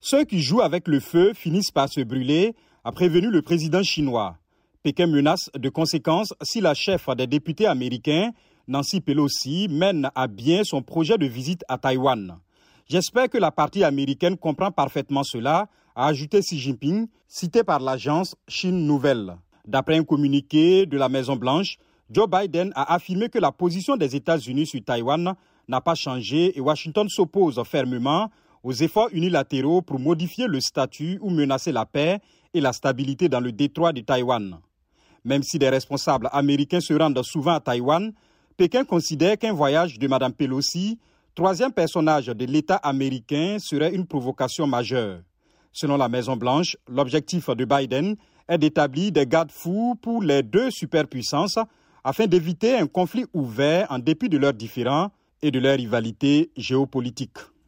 Ceux qui jouent avec le feu finissent par se brûler, a prévenu le président chinois. Pékin menace de conséquences si la chef des députés américains, Nancy Pelosi, mène à bien son projet de visite à Taïwan. J'espère que la partie américaine comprend parfaitement cela, a ajouté Xi Jinping, cité par l'agence Chine Nouvelle. D'après un communiqué de la Maison-Blanche, Joe Biden a affirmé que la position des États-Unis sur Taïwan n'a pas changé et Washington s'oppose fermement aux efforts unilatéraux pour modifier le statut ou menacer la paix et la stabilité dans le détroit de Taïwan. Même si des responsables américains se rendent souvent à Taïwan, Pékin considère qu'un voyage de Mme Pelosi, troisième personnage de l'État américain, serait une provocation majeure. Selon la Maison-Blanche, l'objectif de Biden est d'établir des garde-fous pour les deux superpuissances afin d'éviter un conflit ouvert en dépit de leurs différends et de leur rivalité géopolitique.